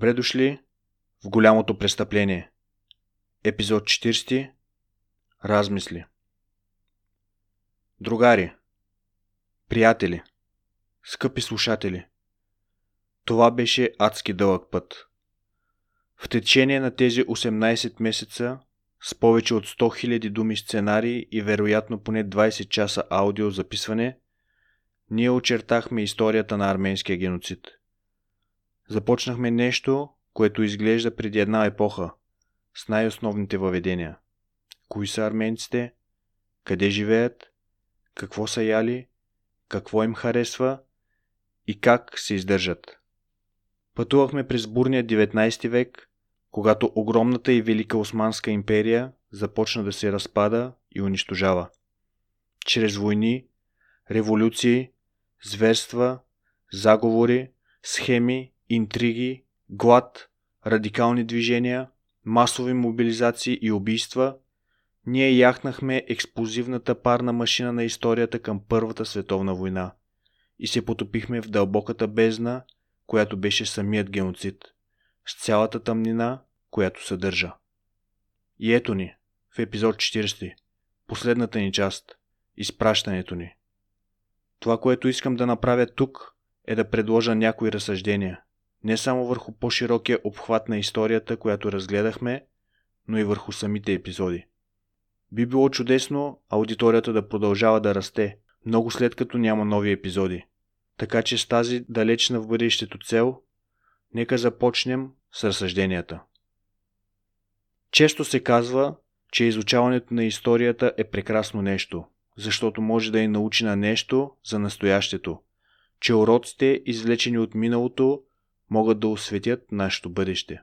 добре дошли в голямото престъпление. Епизод 40. Размисли. Другари, приятели, скъпи слушатели, това беше адски дълъг път. В течение на тези 18 месеца, с повече от 100 000 думи сценарии и вероятно поне 20 часа аудио записване, ние очертахме историята на арменския геноцид – Започнахме нещо, което изглежда преди една епоха, с най-основните въведения. Кои са арменците? Къде живеят? Какво са яли? Какво им харесва? И как се издържат? Пътувахме през бурния 19 век, когато огромната и велика Османска империя започна да се разпада и унищожава. Чрез войни, революции, зверства, заговори, схеми интриги, глад, радикални движения, масови мобилизации и убийства, ние яхнахме експлозивната парна машина на историята към Първата световна война и се потопихме в дълбоката бездна, която беше самият геноцид, с цялата тъмнина, която съдържа. И ето ни, в епизод 40, последната ни част, изпращането ни. Това, което искам да направя тук, е да предложа някои разсъждения – не само върху по-широкия обхват на историята, която разгледахме, но и върху самите епизоди. Би било чудесно аудиторията да продължава да расте, много след като няма нови епизоди. Така че с тази далечна в бъдещето цел, нека започнем с разсъжденията. Често се казва, че изучаването на историята е прекрасно нещо, защото може да я научи на нещо за настоящето, че уроците, извлечени от миналото, могат да осветят нашето бъдеще.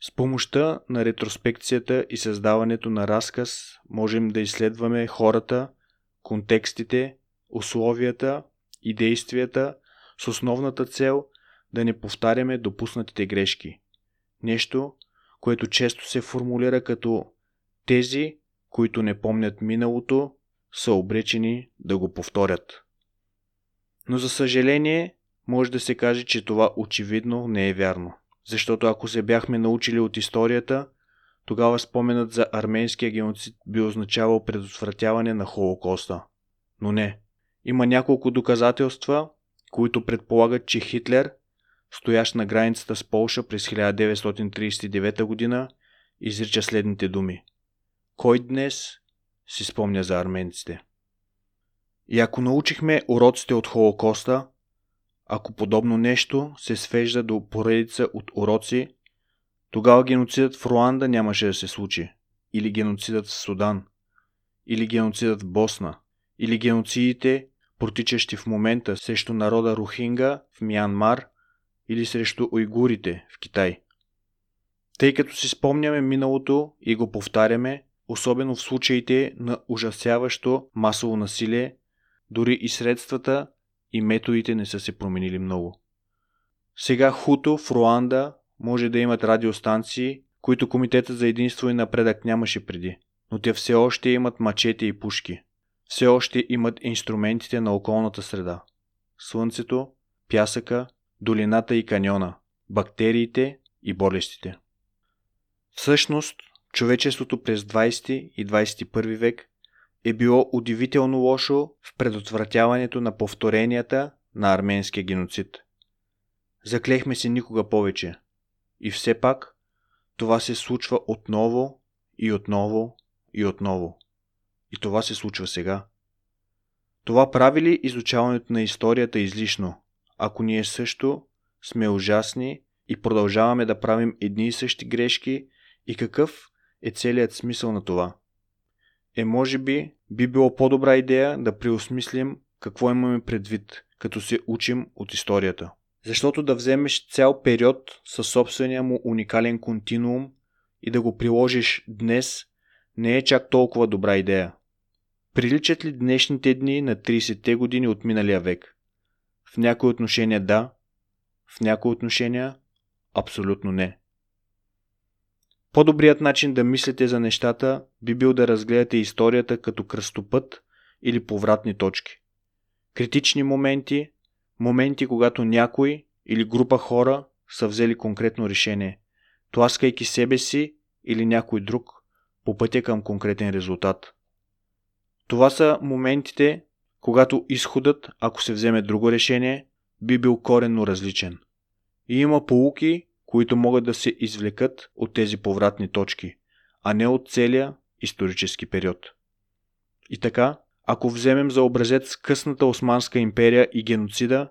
С помощта на ретроспекцията и създаването на разказ можем да изследваме хората, контекстите, условията и действията с основната цел да не повтаряме допуснатите грешки. Нещо, което често се формулира като тези, които не помнят миналото, са обречени да го повторят. Но за съжаление, може да се каже, че това очевидно не е вярно. Защото ако се бяхме научили от историята, тогава споменът за арменския геноцид би означавал предотвратяване на Холокоста. Но не. Има няколко доказателства, които предполагат, че Хитлер, стоящ на границата с Полша през 1939 г., изрича следните думи. Кой днес си спомня за арменците? И ако научихме уроците от Холокоста, ако подобно нещо се свежда до поредица от уроци, тогава геноцидът в Руанда нямаше да се случи. Или геноцидът в Судан. Или геноцидът в Босна. Или геноцидите, протичащи в момента срещу народа Рухинга в Мянмар или срещу уйгурите в Китай. Тъй като си спомняме миналото и го повтаряме, особено в случаите на ужасяващо масово насилие, дори и средствата и методите не са се променили много. Сега Хуто в Руанда може да имат радиостанции, които Комитетът за единство и напредък нямаше преди, но те все още имат мачете и пушки. Все още имат инструментите на околната среда. Слънцето, пясъка, долината и каньона, бактериите и болестите. Всъщност, човечеството през 20 и 21 век е било удивително лошо в предотвратяването на повторенията на арменския геноцид. Заклехме се никога повече. И все пак това се случва отново и отново и отново. И това се случва сега. Това прави ли изучаването на историята излишно, ако ние също сме ужасни и продължаваме да правим едни и същи грешки и какъв е целият смисъл на това? Е може би би било по-добра идея да преосмислим какво имаме предвид, като се учим от историята. Защото да вземеш цял период със собствения му уникален континуум и да го приложиш днес не е чак толкова добра идея. Приличат ли днешните дни на 30-те години от миналия век? В някои отношения да, в някои отношения абсолютно не. По-добрият начин да мислите за нещата би бил да разгледате историята като кръстопът или повратни точки. Критични моменти, моменти когато някой или група хора са взели конкретно решение, тласкайки себе си или някой друг по пътя към конкретен резултат. Това са моментите, когато изходът, ако се вземе друго решение, би бил коренно различен. И има полуки, които могат да се извлекат от тези повратни точки, а не от целия исторически период. И така, ако вземем за образец късната Османска империя и геноцида,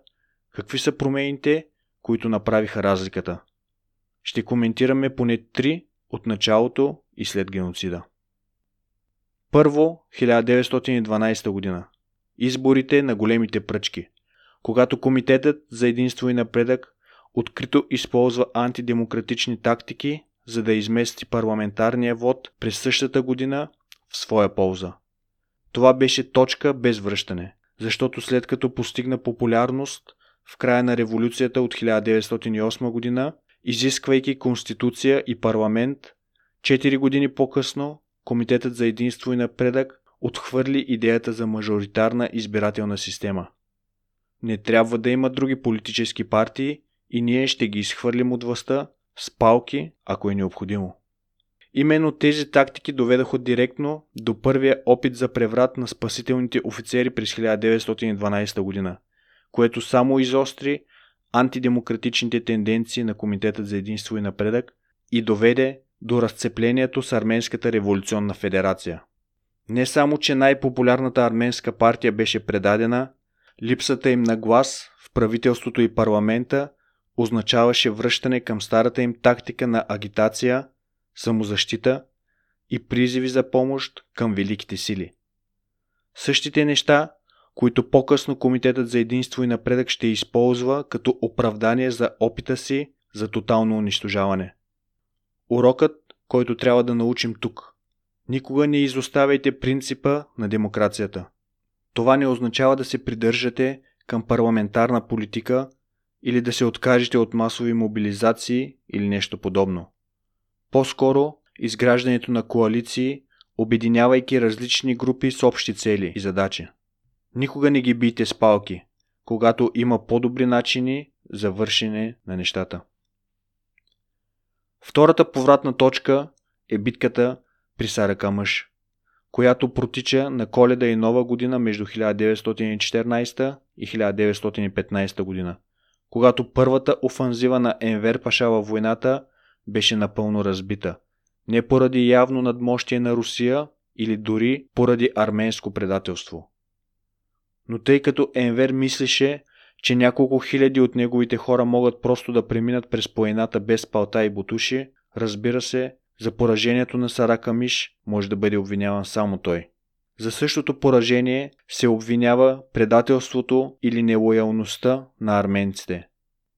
какви са промените, които направиха разликата? Ще коментираме поне три от началото и след геноцида. Първо, 1912 година. Изборите на големите пръчки. Когато Комитетът за единство и напредък открито използва антидемократични тактики, за да измести парламентарния вод през същата година в своя полза. Това беше точка без връщане, защото след като постигна популярност в края на революцията от 1908 година, изисквайки конституция и парламент, 4 години по-късно Комитетът за единство и напредък отхвърли идеята за мажоритарна избирателна система. Не трябва да има други политически партии и ние ще ги изхвърлим от властта с палки, ако е необходимо. Именно тези тактики доведаха директно до първия опит за преврат на спасителните офицери през 1912 година, което само изостри антидемократичните тенденции на Комитетът за единство и напредък и доведе до разцеплението с Арменската революционна федерация. Не само, че най-популярната арменска партия беше предадена, липсата им на глас в правителството и парламента означаваше връщане към старата им тактика на агитация, самозащита и призиви за помощ към великите сили. Същите неща, които по-късно Комитетът за единство и напредък ще използва като оправдание за опита си за тотално унищожаване. Урокът, който трябва да научим тук. Никога не изоставяйте принципа на демокрацията. Това не означава да се придържате към парламентарна политика или да се откажете от масови мобилизации или нещо подобно. По-скоро изграждането на коалиции, обединявайки различни групи с общи цели и задачи. Никога не ги бийте с палки, когато има по-добри начини за вършене на нещата. Втората повратна точка е битката при Сарака мъж, която протича на коледа и нова година между 1914 и 1915 година, когато първата офанзива на Енвер Паша във войната беше напълно разбита. Не поради явно надмощие на Русия или дори поради арменско предателство. Но тъй като Енвер мислеше, че няколко хиляди от неговите хора могат просто да преминат през поената без палта и бутуши, разбира се, за поражението на Сарака Миш може да бъде обвиняван само той. За същото поражение се обвинява предателството или нелоялността на арменците.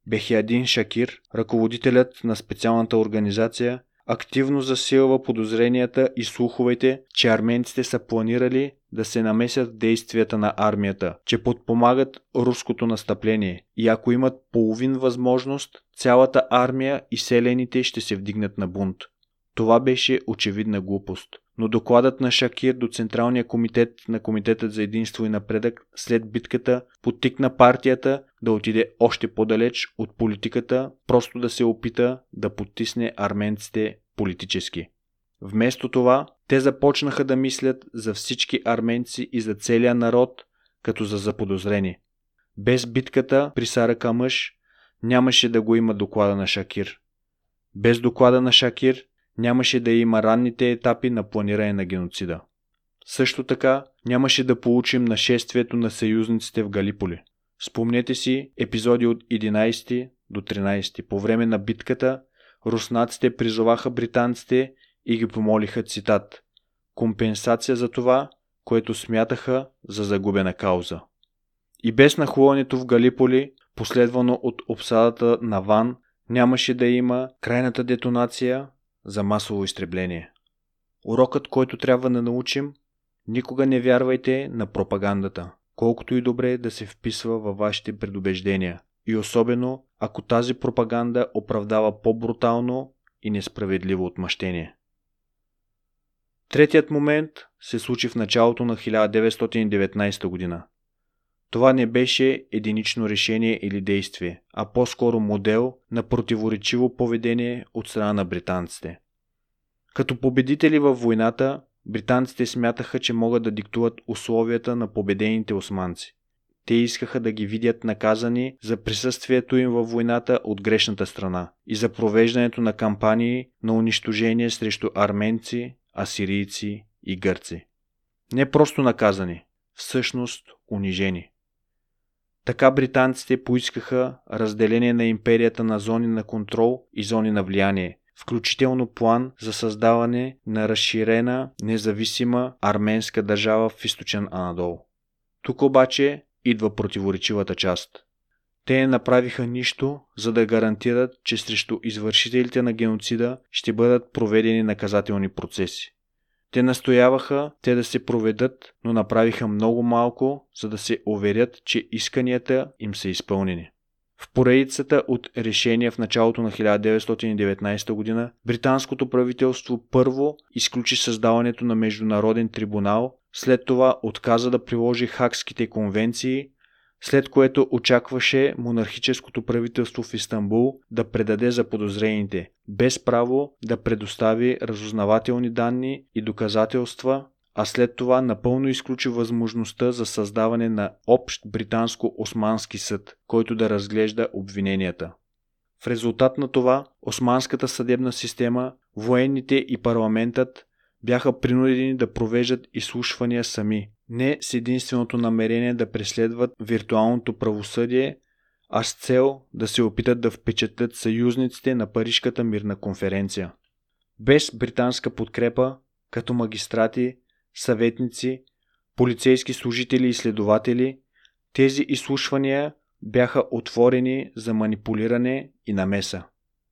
Бехиадин Шакир, ръководителят на специалната организация, активно засилва подозренията и слуховете, че арменците са планирали да се намесят в действията на армията, че подпомагат руското настъпление и ако имат половин възможност, цялата армия и селените ще се вдигнат на бунт. Това беше очевидна глупост. Но докладът на Шакир до Централния комитет на Комитетът за единство и напредък след битката потикна партията да отиде още по-далеч от политиката, просто да се опита да потисне арменците политически. Вместо това, те започнаха да мислят за всички арменци и за целия народ, като за заподозрени. Без битката при Сарака мъж нямаше да го има доклада на Шакир. Без доклада на Шакир нямаше да има ранните етапи на планиране на геноцида. Също така нямаше да получим нашествието на съюзниците в Галиполи. Спомнете си епизоди от 11 до 13. По време на битката руснаците призоваха британците и ги помолиха цитат компенсация за това, което смятаха за загубена кауза. И без нахлуването в Галиполи, последвано от обсадата на Ван, нямаше да има крайната детонация за масово изтребление. Урокът, който трябва да научим, никога не вярвайте на пропагандата, колкото и добре да се вписва във вашите предубеждения. И особено, ако тази пропаганда оправдава по-брутално и несправедливо отмъщение. Третият момент се случи в началото на 1919 година. Това не беше единично решение или действие, а по-скоро модел на противоречиво поведение от страна на британците. Като победители във войната, британците смятаха, че могат да диктуват условията на победените османци. Те искаха да ги видят наказани за присъствието им във войната от грешната страна и за провеждането на кампании на унищожение срещу арменци, асирийци и гърци. Не просто наказани, всъщност унижени. Така британците поискаха разделение на империята на зони на контрол и зони на влияние, включително план за създаване на разширена, независима арменска държава в източен Анадол. Тук обаче идва противоречивата част. Те не направиха нищо, за да гарантират, че срещу извършителите на геноцида ще бъдат проведени наказателни процеси. Те настояваха те да се проведат, но направиха много малко, за да се уверят, че исканията им са изпълнени. В поредицата от решения в началото на 1919 г. британското правителство първо изключи създаването на международен трибунал, след това отказа да приложи хакските конвенции, след което очакваше монархическото правителство в Истанбул да предаде за подозрените, без право да предостави разузнавателни данни и доказателства, а след това напълно изключи възможността за създаване на общ британско-османски съд, който да разглежда обвиненията. В резултат на това, османската съдебна система, военните и парламентът бяха принудени да провеждат изслушвания сами, не с единственото намерение да преследват виртуалното правосъдие, а с цел да се опитат да впечатлят съюзниците на Парижката мирна конференция. Без британска подкрепа, като магистрати, съветници, полицейски служители и следователи, тези изслушвания бяха отворени за манипулиране и намеса.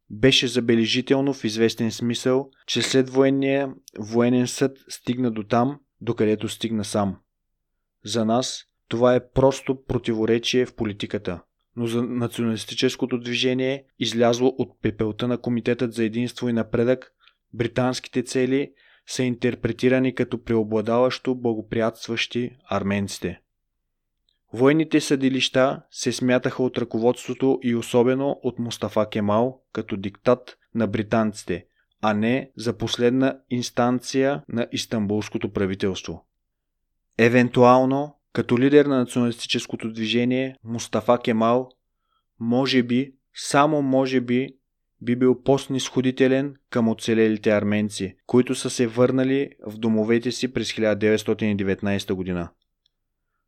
Беше забележително в известен смисъл, че след военния военен съд стигна до там, докъдето стигна сам. За нас това е просто противоречие в политиката, но за националистическото движение, излязло от пепелта на Комитетът за единство и напредък, британските цели са интерпретирани като преобладаващо благоприятстващи арменците. Военните съдилища се смятаха от ръководството и особено от Мустафа Кемал като диктат на британците, а не за последна инстанция на Истанбулското правителство. Евентуално, като лидер на националистическото движение, Мустафа Кемал, може би, само може би, би бил по-снисходителен към оцелелите арменци, които са се върнали в домовете си през 1919 година.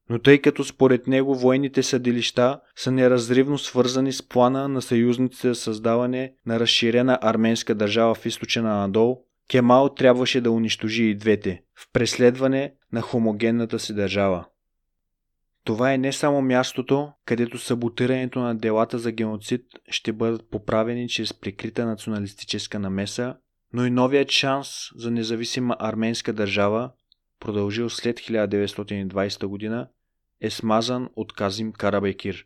Но тъй като според него военните съдилища са неразривно свързани с плана на съюзниците за създаване на разширена арменска държава в източен Анадол, Кемал трябваше да унищожи и двете в преследване на хомогенната си държава. Това е не само мястото, където саботирането на делата за геноцид ще бъдат поправени чрез прикрита националистическа намеса, но и новият шанс за независима арменска държава, продължил след 1920 година, е смазан от Казим Карабекир,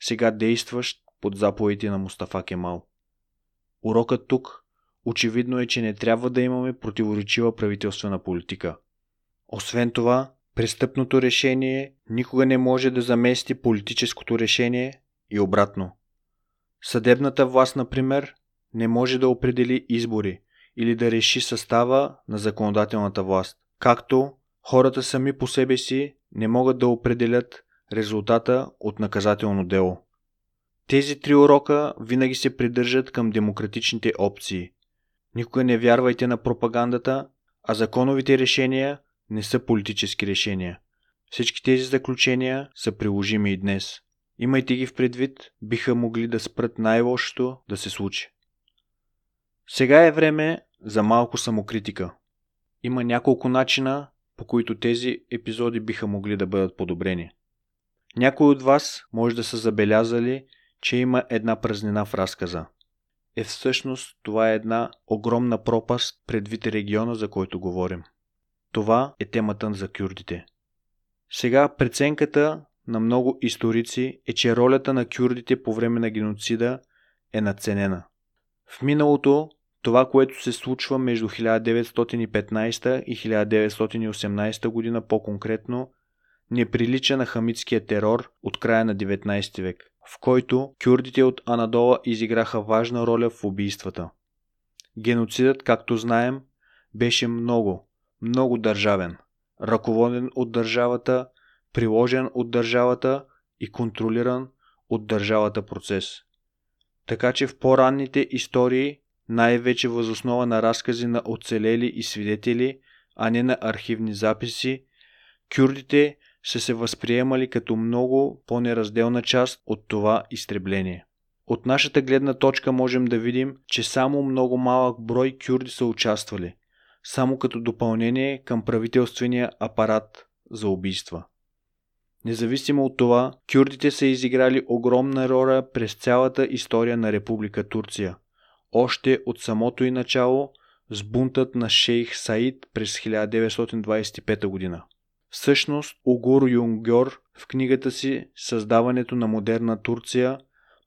сега действащ под заповедите на Мустафа Кемал. Урокът тук очевидно е, че не трябва да имаме противоречива правителствена политика. Освен това, престъпното решение никога не може да замести политическото решение и обратно. Съдебната власт, например, не може да определи избори или да реши състава на законодателната власт, както хората сами по себе си не могат да определят резултата от наказателно дело. Тези три урока винаги се придържат към демократичните опции. Никога не вярвайте на пропагандата, а законовите решения не са политически решения. Всички тези заключения са приложими и днес. Имайте ги в предвид, биха могли да спрат най-лошото да се случи. Сега е време за малко самокритика. Има няколко начина, по които тези епизоди биха могли да бъдат подобрени. Някои от вас може да са забелязали, че има една празнина в разказа. Е всъщност това е една огромна пропаст предвид региона, за който говорим. Това е темата за кюрдите. Сега преценката на много историци е, че ролята на кюрдите по време на геноцида е надценена. В миналото това, което се случва между 1915 и 1918 година по-конкретно, не прилича на хамитския терор от края на 19 век, в който кюрдите от Анадола изиграха важна роля в убийствата. Геноцидът, както знаем, беше много, много държавен, ръководен от държавата, приложен от държавата и контролиран от държавата процес. Така че в по-ранните истории, най-вече възоснова на разкази на оцелели и свидетели, а не на архивни записи, кюрдите са се възприемали като много по-неразделна част от това изтребление. От нашата гледна точка можем да видим, че само много малък брой кюрди са участвали, само като допълнение към правителствения апарат за убийства. Независимо от това, кюрдите са изиграли огромна роля през цялата история на Република Турция. Още от самото и начало с бунтът на шейх Саид през 1925 година. Всъщност, Огур Юнгьор в книгата си Създаването на модерна Турция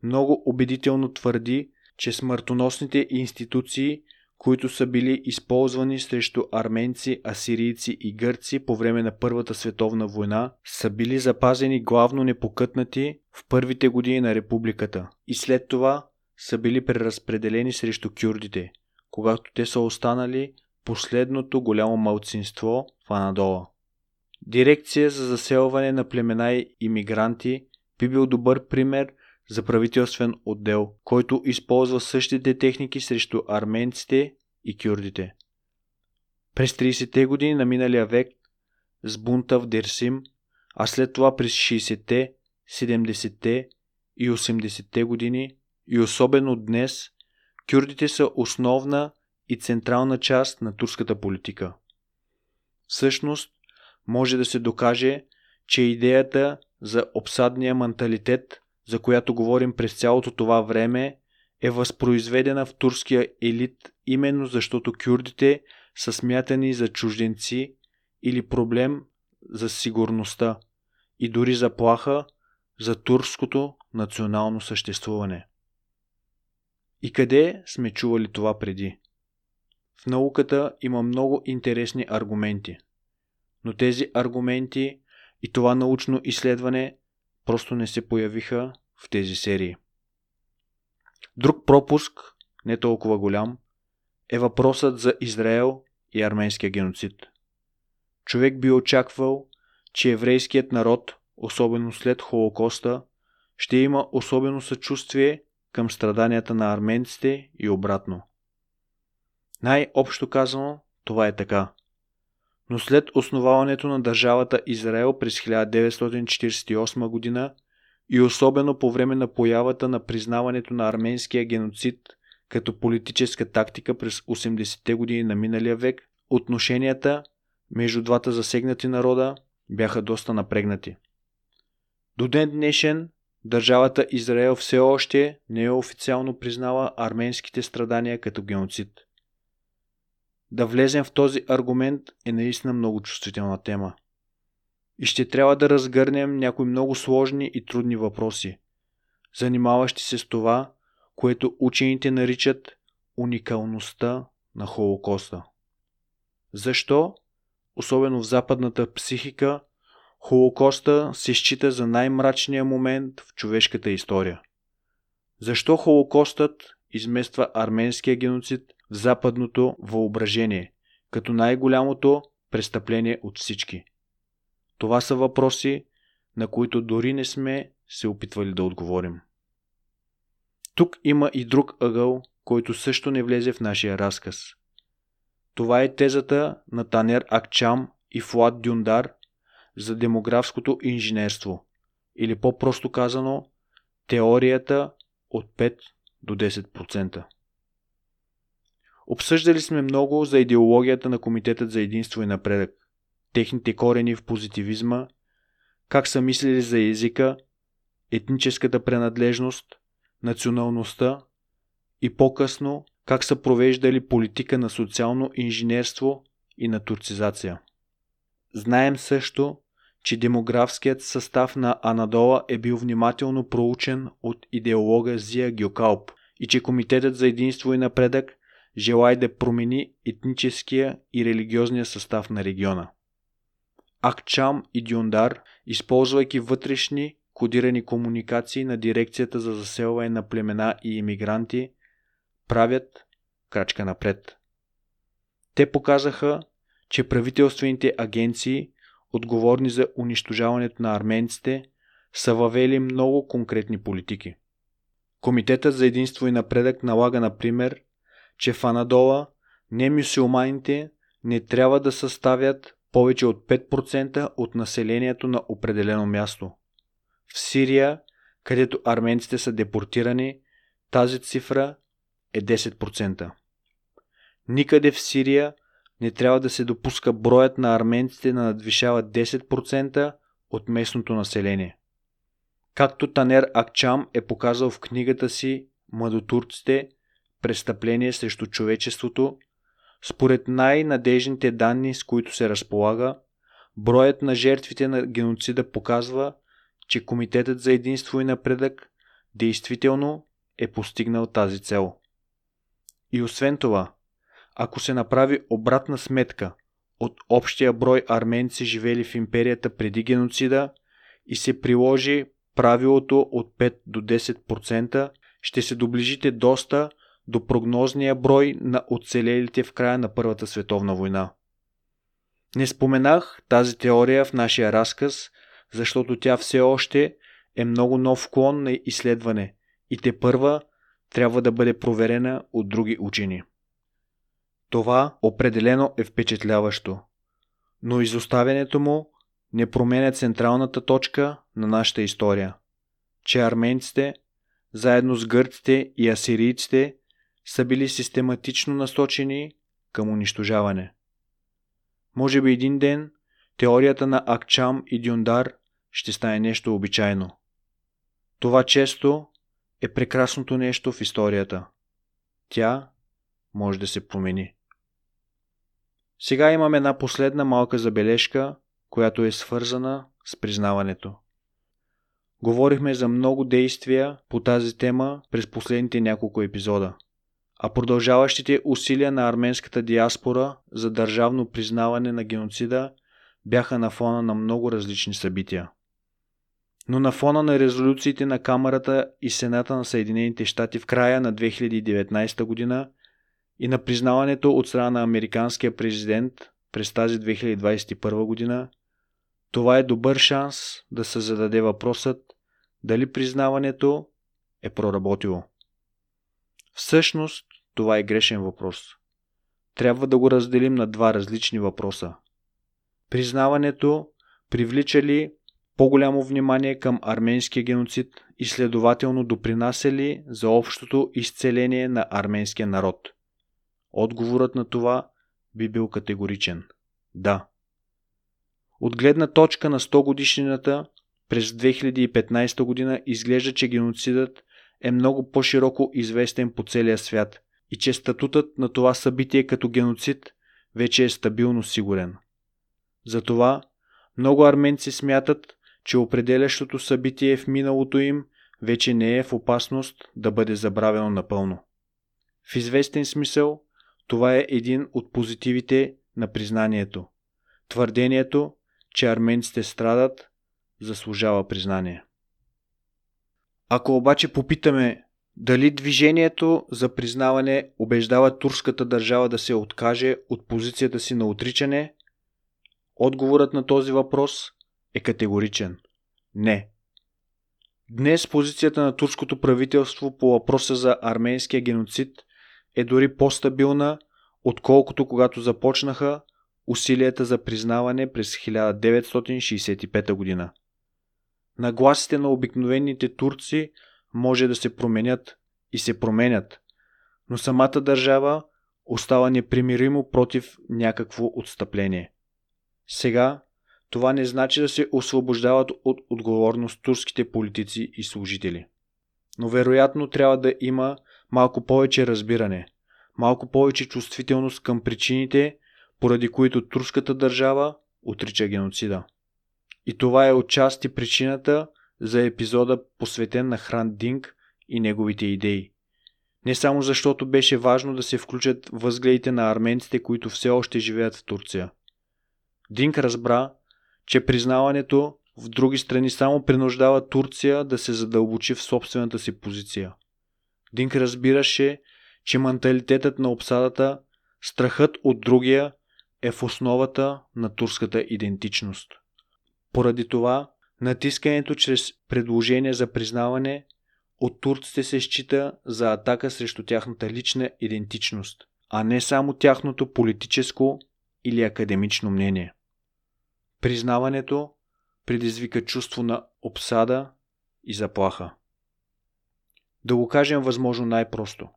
много убедително твърди, че смъртоносните институции, които са били използвани срещу арменци, асирийци и гърци по време на Първата световна война, са били запазени главно непокътнати в първите години на републиката и след това са били преразпределени срещу кюрдите, когато те са останали последното голямо малцинство в Анадола. Дирекция за заселване на племена и иммигранти би бил добър пример за правителствен отдел, който използва същите техники срещу арменците и кюрдите. През 30-те години на миналия век с бунта в Дерсим, а след това през 60-те, 70-те и 80-те години и особено днес, кюрдите са основна и централна част на турската политика. Всъщност, може да се докаже, че идеята за обсадния менталитет, за която говорим през цялото това време, е възпроизведена в турския елит именно защото кюрдите са смятани за чужденци или проблем за сигурността и дори заплаха за турското национално съществуване. И къде сме чували това преди? В науката има много интересни аргументи – но тези аргументи и това научно изследване просто не се появиха в тези серии. Друг пропуск, не толкова голям, е въпросът за Израел и арменския геноцид. Човек би очаквал, че еврейският народ, особено след Холокоста, ще има особено съчувствие към страданията на арменците и обратно. Най-общо казано, това е така но след основаването на държавата Израел през 1948 година и особено по време на появата на признаването на арменския геноцид като политическа тактика през 80-те години на миналия век, отношенията между двата засегнати народа бяха доста напрегнати. До ден днешен държавата Израел все още не е официално признала арменските страдания като геноцид – да влезем в този аргумент е наистина много чувствителна тема. И ще трябва да разгърнем някои много сложни и трудни въпроси, занимаващи се с това, което учените наричат уникалността на Холокоста. Защо, особено в западната психика, Холокоста се счита за най-мрачния момент в човешката история? Защо Холокостът измества арменския геноцид в западното въображение, като най-голямото престъпление от всички. Това са въпроси, на които дори не сме се опитвали да отговорим. Тук има и друг ъгъл, който също не влезе в нашия разказ. Това е тезата на Танер Акчам и Фуад Дюндар за демографското инженерство, или по-просто казано, теорията от 5 до 10%. Обсъждали сме много за идеологията на Комитетът за единство и напредък, техните корени в позитивизма, как са мислили за езика, етническата принадлежност, националността и по-късно как са провеждали политика на социално инженерство и на турцизация. Знаем също, че демографският състав на Анадола е бил внимателно проучен от идеолога Зия Гюкалп и че Комитетът за единство и напредък желая да промени етническия и религиозния състав на региона. Акчам и Дюндар, използвайки вътрешни кодирани комуникации на Дирекцията за заселване на племена и иммигранти, правят крачка напред. Те показаха, че правителствените агенции, отговорни за унищожаването на арменците, са въвели много конкретни политики. Комитетът за единство и напредък налага, например, че в Анадола немюсюлманите не трябва да съставят повече от 5% от населението на определено място. В Сирия, където арменците са депортирани, тази цифра е 10%. Никъде в Сирия не трябва да се допуска броят на арменците да надвишава 10% от местното население. Както Танер Акчам е показал в книгата си Младотурците престъпление срещу човечеството, според най-надежните данни, с които се разполага, броят на жертвите на геноцида показва, че Комитетът за единство и напредък действително е постигнал тази цел. И освен това, ако се направи обратна сметка от общия брой арменци живели в империята преди геноцида и се приложи правилото от 5 до 10%, ще се доближите доста до прогнозния брой на оцелелите в края на Първата световна война. Не споменах тази теория в нашия разказ, защото тя все още е много нов клон на изследване и те първа трябва да бъде проверена от други учени. Това определено е впечатляващо, но изоставянето му не променя централната точка на нашата история, че арменците, заедно с гърците и асирийците, са били систематично насочени към унищожаване. Може би един ден теорията на Акчам и Дюндар ще стане нещо обичайно. Това често е прекрасното нещо в историята. Тя може да се промени. Сега имам една последна малка забележка, която е свързана с признаването. Говорихме за много действия по тази тема през последните няколко епизода, а продължаващите усилия на арменската диаспора за държавно признаване на геноцида бяха на фона на много различни събития. Но на фона на резолюциите на Камерата и Сената на Съединените щати в края на 2019 година и на признаването от страна на американския президент през тази 2021 година, това е добър шанс да се зададе въпросът дали признаването е проработило. Всъщност, това е грешен въпрос. Трябва да го разделим на два различни въпроса. Признаването привлича ли по-голямо внимание към арменския геноцид и следователно допринася ли за общото изцеление на арменския народ? Отговорът на това би бил категоричен. Да. От гледна точка на 100 годишнината през 2015 година изглежда, че геноцидът е много по-широко известен по целия свят и че статутът на това събитие като геноцид вече е стабилно сигурен. Затова много арменци смятат, че определящото събитие в миналото им вече не е в опасност да бъде забравено напълно. В известен смисъл, това е един от позитивите на признанието. Твърдението, че арменците страдат, заслужава признание. Ако обаче попитаме дали движението за признаване убеждава турската държава да се откаже от позицията си на отричане, отговорът на този въпрос е категоричен. Не. Днес позицията на турското правителство по въпроса за арменския геноцид е дори по-стабилна, отколкото когато започнаха усилията за признаване през 1965 година. Нагласите на обикновените турци може да се променят и се променят, но самата държава остава непримиримо против някакво отстъпление. Сега това не значи да се освобождават от отговорност турските политици и служители. Но вероятно трябва да има малко повече разбиране, малко повече чувствителност към причините, поради които турската държава отрича геноцида. И това е отчасти причината за епизода посветен на Хран Динг и неговите идеи. Не само защото беше важно да се включат възгледите на арменците, които все още живеят в Турция. Динг разбра, че признаването в други страни само принуждава Турция да се задълбочи в собствената си позиция. Динк разбираше, че менталитетът на обсадата, страхът от другия е в основата на турската идентичност. Поради това, натискането чрез предложение за признаване от турците се счита за атака срещу тяхната лична идентичност, а не само тяхното политическо или академично мнение. Признаването предизвика чувство на обсада и заплаха. Да го кажем възможно най-просто.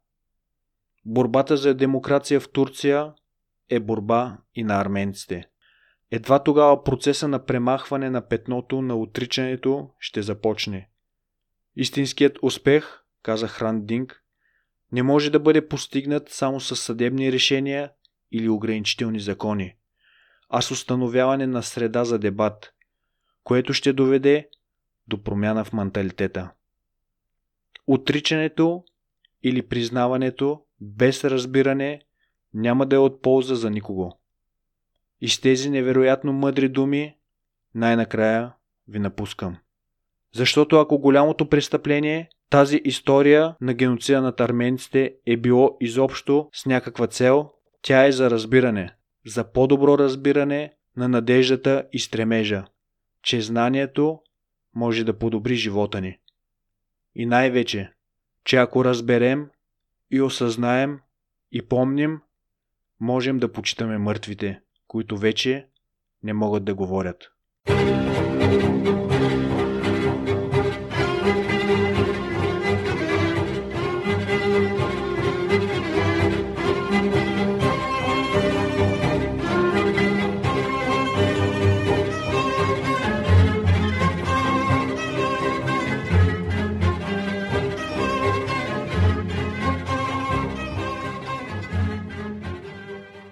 Борбата за демокрация в Турция е борба и на арменците. Едва тогава процеса на премахване на петното на отричането ще започне. Истинският успех, каза Хран Динг, не може да бъде постигнат само с съдебни решения или ограничителни закони, а с установяване на среда за дебат, което ще доведе до промяна в менталитета. Отричането или признаването без разбиране няма да е от полза за никого. И с тези невероятно мъдри думи най-накрая ви напускам. Защото ако голямото престъпление, тази история на геноцида над арменците е било изобщо с някаква цел, тя е за разбиране, за по-добро разбиране на надеждата и стремежа, че знанието може да подобри живота ни. И най-вече, че ако разберем и осъзнаем и помним, можем да почитаме мъртвите, които вече не могат да говорят.